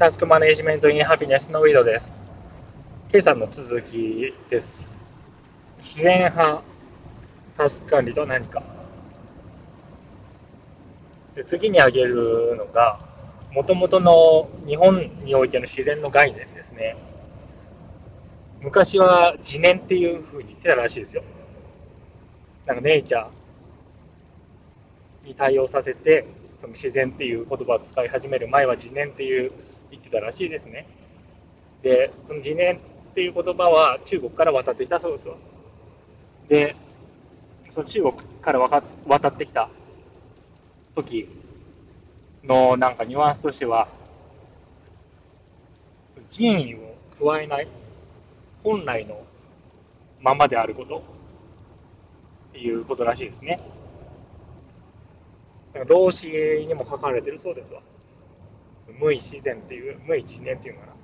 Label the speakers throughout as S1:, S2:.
S1: タスクマネジメントインハピネスのウィドです。今朝の続きです。自然派タスク管理と何か。で次に挙げるのが、もともとの日本においての自然の概念ですね。昔は自然っていうふうに言ってたらしいですよ。なんかネイチャーに対応させて、その自然っていう言葉を使い始める前は自然っていう言ってたらしいですね。で、その自然っていう言葉は中国から渡ってきたそうですわ。で、その中国から渡ってきた時のなんかニュアンスとしては、人為を加えない本来のままであることっていうことらしいですね。老子にも書かれてるそうですわ。無意自然っていう、無意自然っていうのかな。っ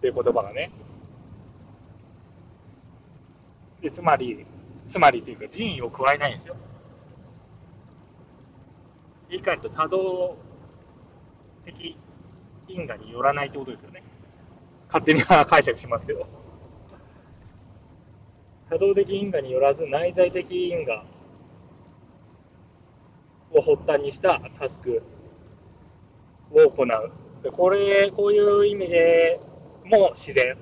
S1: ていう言葉がね。で、つまり、つまりっていうか人為を加えないんですよ。言い換えると多動的因果によらないってことですよね。勝手に解釈しますけど。多動的因果によらず内在的因果を発端にしたタスクを行う。これ、こういう意味でも自然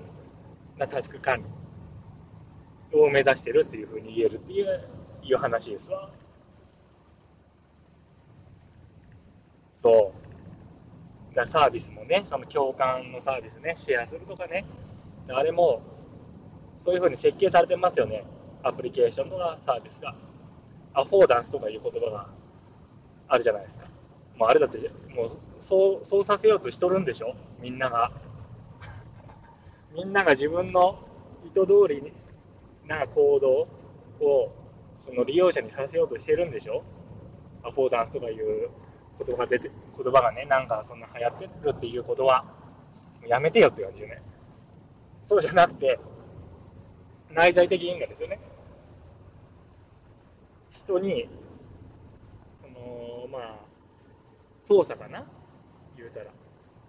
S1: なタスク管理を目指してるっていうふうに言えるっていういう話ですわ。そう。だサービスもね、その共感のサービスね、シェアするとかね、あれもそういうふうに設計されてますよね。アプリケーションとかサービスが。アフォーダンスとかいう言葉があるじゃないですか。もうあれだって、もうそうそうさせようとしとるんでしょ、みんなが。みんなが自分の意図通りな行動をその利用者にさせようとしてるんでしょ、アフォーダンスとかいう言葉が出て言葉がね、なんかそんな流行ってるっていうことは、やめてよって感じよね。そうじゃなくて、内在的因果ですよね。人にそのまあ、操作かな？言うたら、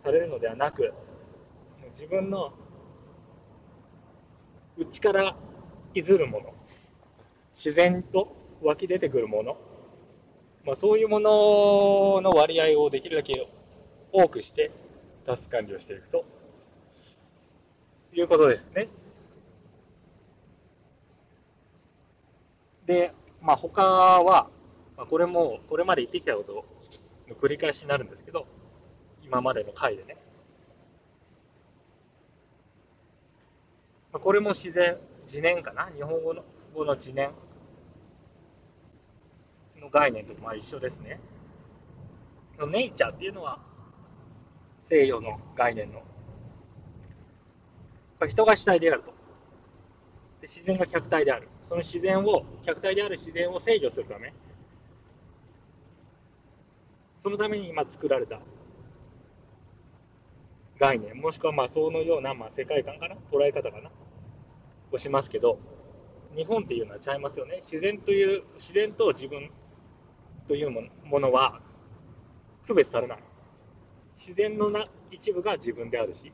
S1: されるのではなく、自分の内からいずるもの、自然と湧き出てくるもの、まあ、そういうものの割合をできるだけ多くして、タス管理をしていくということですね。で、まあ、他は、まあ、これも、これまで言ってきたことの繰り返しになるんですけど、今までの回でね。これも自然、自然かな。日本語の語の自然の概念とまあ一緒ですね。ネイチャーっていうのは西洋の概念の。人が主体であると。で自然が客体である。その自然を客体である自然を制御するため。そのために今作られた。概念、もしくはまあそのようなまあ世界観かな、捉え方かな、をしますけど、日本っていうのはちゃいますよね。自然という、自然と自分というものは区別されない。自然のな一部が自分であるし、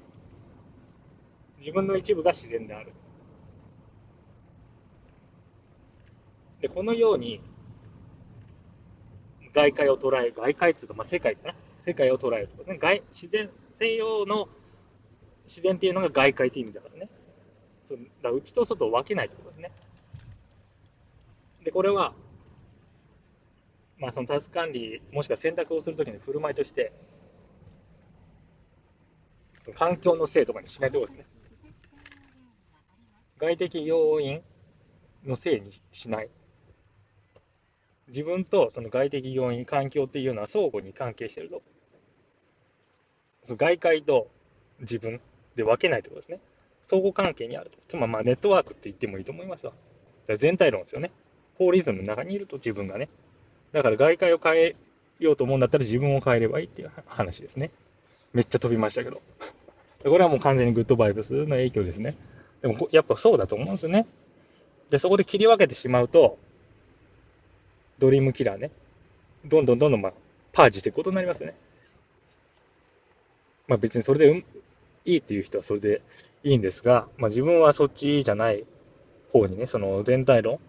S1: 自分の一部が自然である。で、このように外界を捉え、外界っていうか、まあ、世界かな。世界を捉えるとかですね。外自然、西洋の自然っていうのが外界っていう意味だからね。そだ内と外を分けないってことですね。で、これは、まあ、そのタスク管理、もしくは選択をするときの振る舞いとして、その環境のせいとかにしないところですね。外的要因のせいにしない。自分とその外的要因、環境っていうのは相互に関係していると。外界と自分で分けないということですね。相互関係にあると。つまりまあネットワークって言ってもいいと思いますわ。全体論ですよね。法リズムの中にいると自分がね。だから外界を変えようと思うんだったら自分を変えればいいっていう話ですね。めっちゃ飛びましたけど。これはもう完全にグッドバイブスの影響ですね。でもやっぱそうだと思うんですよね。で、そこで切り分けてしまうと、ドリームキラーね、どんどんどんどん、まあ、パージしていくことになりますよね。まあ別にそれで、うん、いいっていう人はそれでいいんですが、まあ自分はそっちじゃない方にね、その全体論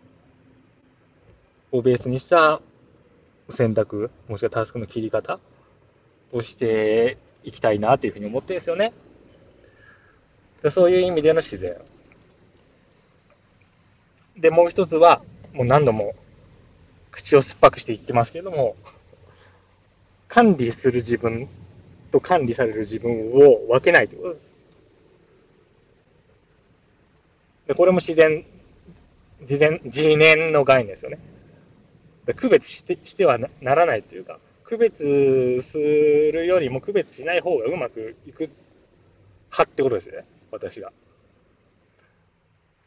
S1: をベースにした選択、もしくはタスクの切り方をしていきたいなというふうに思ってるんですよね。そういう意味での自然。で、もう一つは、もう何度も口を酸っぱくして言ってますけども、管理する自分と管理される自分を分けないということです。でこれも自然、自然、自念の概念ですよね。区別してしてはならないというか、区別するよりも区別しない方がうまくいく派ってことですよね、私が。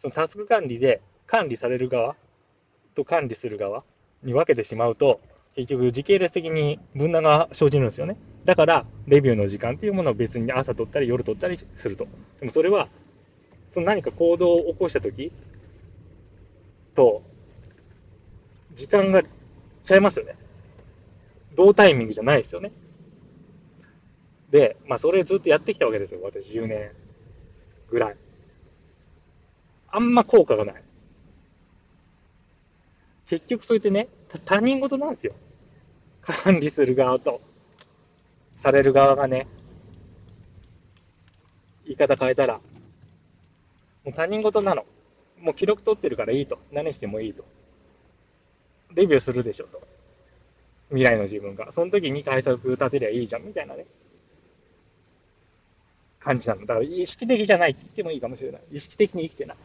S1: そのタスク管理で管理される側と管理する側に分けてしまうと、結局時系列的に分断が生じるんですよね。だから、レビューの時間っていうものを別に朝取ったり夜取ったりすると。でもそれは、その何か行動を起こしたときと、時間がちゃいますよね。同タイミングじゃないですよね。で、まあ、それずっとやってきたわけですよ、私、10年ぐらい。あんま効果がない。結局、そうやってね、他人事なんですよ。管理する側と、される側がね、言い方変えたら、もう他人事なの。もう記録取ってるからいいと。何してもいいと。レビューするでしょと。未来の自分が。その時に対策立てりゃいいじゃん、みたいなね。感じなの。だから意識的じゃないって言ってもいいかもしれない。意識的に生きてない。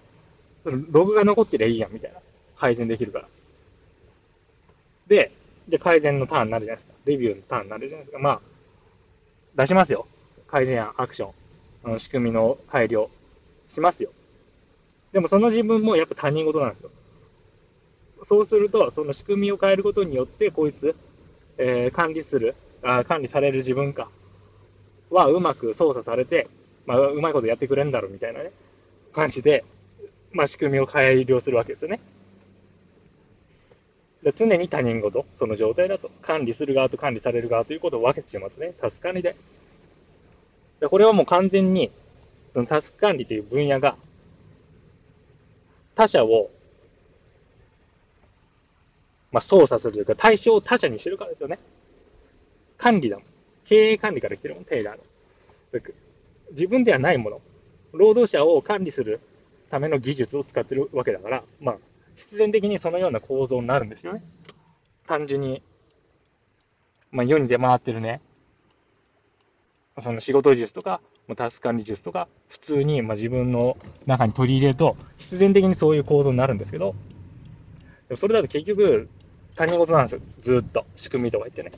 S1: ログが残ってりゃいいやん、みたいな。改善できるから。で、で、改善のターンになるじゃないですか。レビューのターンになるじゃないですか。まあ、出しますよ。改善案、アクション。あの仕組みの改良しますよ。でもその自分もやっぱ他人事なんですよ。そうすると、その仕組みを変えることによって、こいつ、えー、管理するあ、管理される自分か、はうまく操作されて、まあ、うまいことやってくれるんだろうみたいなね、感じで、まあ、仕組みを改良するわけですよね。で常に他人事、その状態だと、管理する側と管理される側ということを分けてしまうとね、タスク管理で。でこれはもう完全に、そのタスク管理という分野が、他者をまあ、操作するというか、対象を他者にしてるからですよね。管理だもん。経営管理から来てるもん、テイラーの。自分ではないもの。労働者を管理するための技術を使ってるわけだから、まあ、必然的にそのような構造になるんですよね。単純に、まあ、世に出回ってるね、その仕事術とか、タスク管理術とか、普通にま自分の中に取り入れると、必然的にそういう構造になるんですけど、それだと結局、他人事なんですよ。ずっと。仕組みとか言ってね。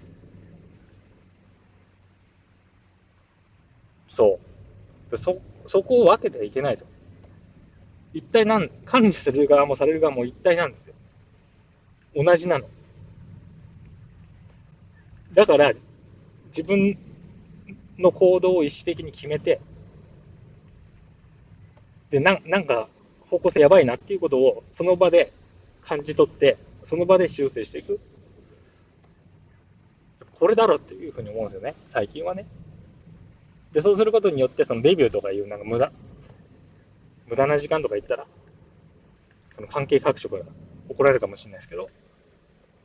S1: そう。そ、そこを分けてはいけないと。一体なん、管理する側もされる側も一体なんですよ。同じなの。だから、自分の行動を意識的に決めて、で、ななんか、方向性やばいなっていうことを、その場で感じ取って、その場で修正していく。これだろっていうふうに思うんですよね、最近はね。で、そうすることによって、そのレビューとかいうなんか無駄、無駄な時間とか言ったら、その関係各所から怒られるかもしれないですけど、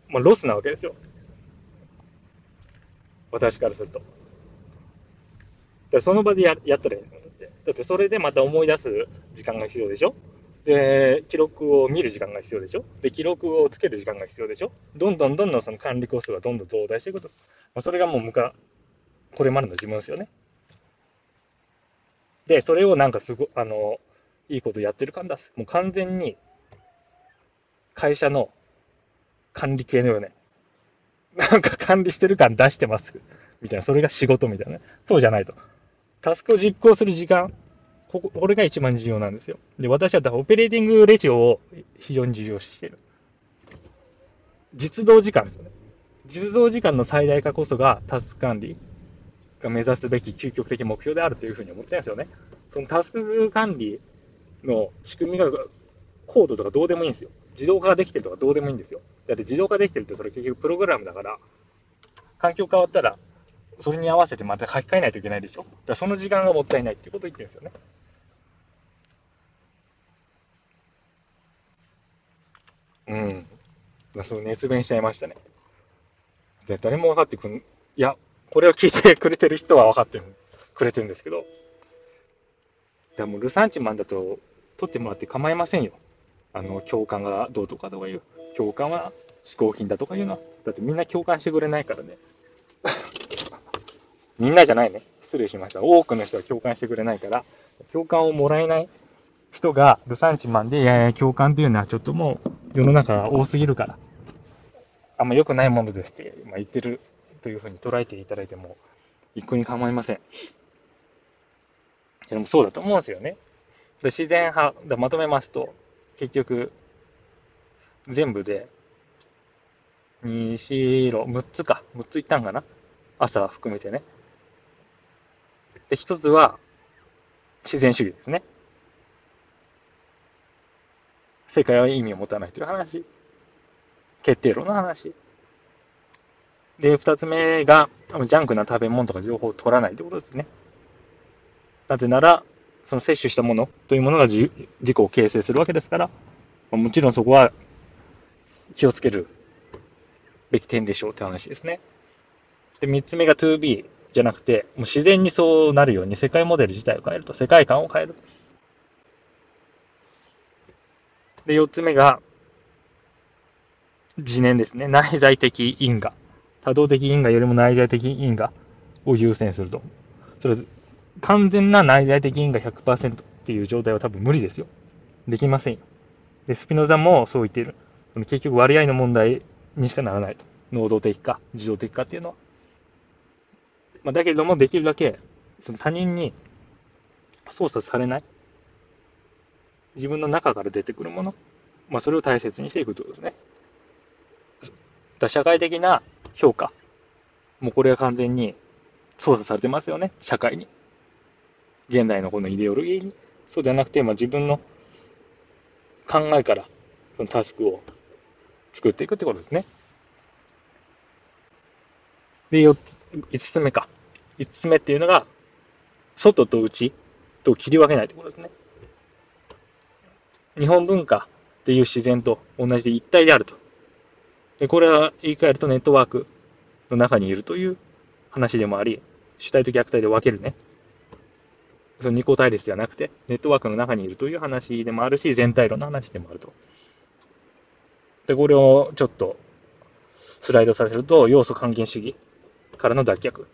S1: まあ、ロスなわけですよ。私からすると。でその場でややったらいいんだって。だってそれでまた思い出す時間が必要でしょで、記録を見る時間が必要でしょで、記録をつける時間が必要でしょどんどんどんどんその管理コストがどんどん増大していくと。まあ、それがもう向か、これまでの自分ですよね。で、それをなんかすご、あの、いいことやってる感出す。もう完全に、会社の管理系のよね。なんか管理してる感出してます。みたいな。それが仕事みたいなね。そうじゃないと。タスクを実行する時間ここ、これが一番重要なんですよ。で、私はオペレーティングレジオを非常に重要視してる。実動時間ですよね。実動時間の最大化こそがタスク管理が目指すべき究極的目標であるというふうに思ってるんですよね。そのタスク管理の仕組みがコードとかどうでもいいんですよ。自動化ができてるとかどうでもいいんですよ。だって自動化できてるってそれ結局プログラムだから、環境変わったらそれに合わせてまた書き換えないといけないでしょ。だからその時間がもったいないっていうことを言ってるんですよね。うん。まあ、そう熱弁しちゃいましたね。で、誰も分かってくん、いや、これを聞いてくれてる人は分かって、くれてるんですけど、いやもうルサンチマンだと取ってもらって構いませんよ。あの、共感がどうとかとかいう。共感は嗜好品だとかいうのは。だってみんな共感してくれないからね。みんなじゃないね。失礼しました。多くの人は共感してくれないから、共感をもらえない人がルサンチマンで、いやいや、共感っていうのはちょっともう世の中が多すぎるから、あんま良くないものですって、まあ、言ってるというふうに捉えていただいても、一向に構いません。でもそうだと思うんですよね。自然派でまとめますと、結局、全部で、2、4、6、6つか。6ついったんかな？朝含めてね。で、1つは、自然主義ですね。世界は意味を持たないという話。決定論の話。で、二つ目が、ジャンクな食べ物とか情報を取らないということですね。なぜなら、その摂取したものというものが自己を形成するわけですから、まあもちろんそこは気をつけるべき点でしょうって話ですね。で、三つ目が 2B じゃなくて、もう自然にそうなるように世界モデル自体を変えると、世界観を変える。で、四つ目が、自念ですね。内在的因果。多動的因果よりも内在的因果を優先すると。それ、完全な内在的因果100%っていう状態は多分無理ですよ。できませんよ。で、スピノザもそう言っている。結局割合の問題にしかならないと。能動的か、自動的かっていうのは。まあ、だけれども、できるだけ、その他人に操作されない。自分の中から出てくるもの、まあ、それを大切にしていくということですね。だ社会的な評価、もうこれは完全に操作されてますよね、社会に。現代のこのイデオロギーに。そうではなくて、まあ、自分の考えからそのタスクを作っていくってことですね。で、4つ、5つ目か。5つ目っていうのが、外と内と切り分けないってことですね。日本文化っていう自然と同じで一体であると。でこれは言い換えるとネットワークの中にいるという話でもあり、主体と逆体で分けるね。その二項対立ではなくて、ネットワークの中にいるという話でもあるし、全体論の話でもあると。で、これをちょっとスライドさせると、要素還元主義からの脱却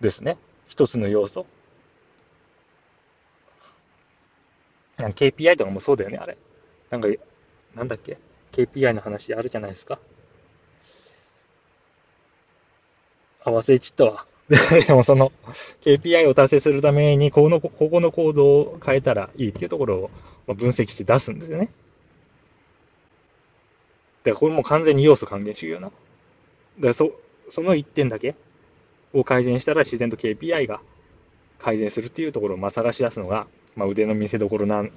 S1: ですね。一つの要素。KPI とかもそうだよね、あれ。なんか、なんだっけ ?KPI の話あるじゃないですか。あ、忘れちったわ。でもその KPI を達成するために、この、ここのコードを変えたらいいっていうところを分析して出すんですよね。だからこれも完全に要素還元主義よな。だからそ、その1点だけを改善したら自然と KPI が改善するっていうところをまあ探し出すのがまあ、腕の見せ所なん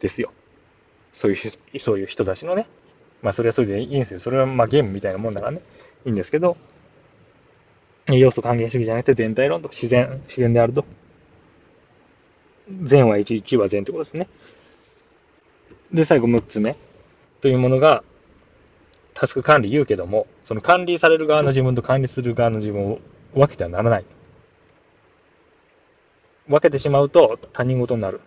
S1: ですよ。そういう、そういう人たちのね。まあ、それはそれでいいんですよ。それはまあゲームみたいなもんだからね。いいんですけど、要素還元主義じゃなくて全体論と自然、自然であると。善は1、1は善ってことですね。で、最後6つ目というものが、タスク管理言うけども、その管理される側の自分と管理する側の自分を分けてはならない。分けてしまうと他人事になる。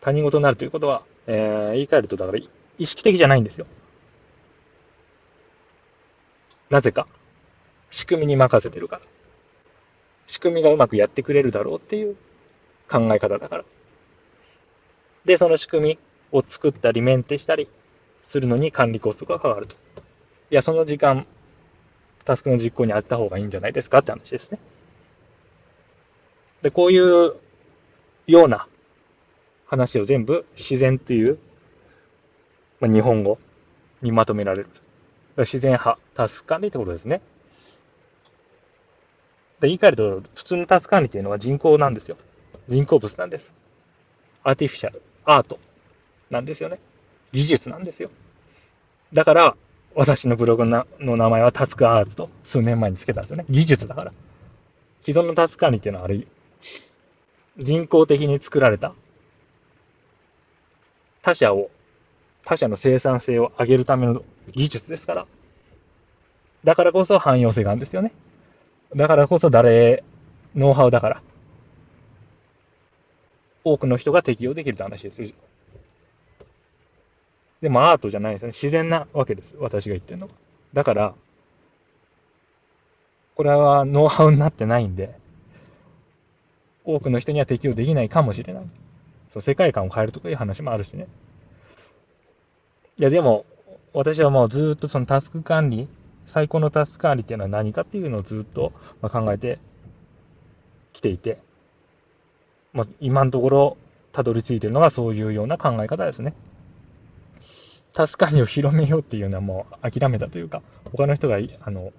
S1: 他人事になるということは、えー、言い換えると、だから意識的じゃないんですよ。なぜか。仕組みに任せてるから。仕組みがうまくやってくれるだろうっていう考え方だから。で、その仕組みを作ったりメンテしたりするのに管理コストがかかると。いや、その時間、タスクの実行に当てた方がいいんじゃないですかって話ですね。で、こういうような話を全部自然という、まあ、日本語にまとめられる。自然派、タスク管理ってことですね。言い換えると、普通のタスク管理っていうのは人工なんですよ。人工物なんです。アーティフィシャル、アートなんですよね。技術なんですよ。だから、私のブログの名前はタスクアーツと数年前につけたんですよね。技術だから。既存のタスク管理っていうのはあれ、人工的に作られた他者を、他者の生産性を上げるための技術ですから。だからこそ汎用性があるんですよね。だからこそ誰、ノウハウだから。多くの人が適用できるって話ですよ。でもアートじゃないですよね。自然なわけです。私が言ってるのは。だから、これはノウハウになってないんで、多くの人には適用できないかもしれない。そう世界観を変えるとかいう話もあるしね。いや、でも、私はもうずっとそのタスク管理、最高のタスク管理っていうのは何かっていうのをずっと考えてきていて、まあ、今のところたどり着いてるのがそういうような考え方ですね。タスク管理を広めようっていうのはもう諦めたというか、他の人が、あの、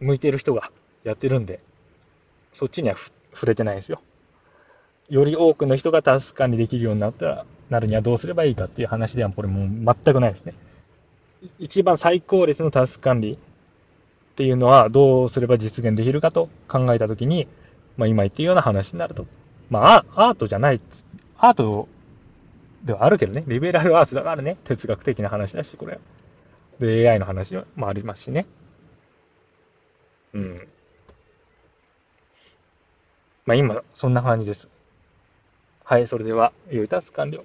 S1: 向いてる人がやってるんで、そっちには触れてないですよ。より多くの人がタスク管理できるようになったら、なるにはどうすればいいかっていう話ではこれもう全くないですね。一番最高率のタスク管理っていうのはどうすれば実現できるかと考えたときに、まあ今言ってるような話になると。まあアートじゃない、アートではあるけどね、リベラルアーツだからね、哲学的な話だし、これ。で、AI の話もありますしね。うん。まあ今、そんな感じです。はい、それでは、良いタスク完了。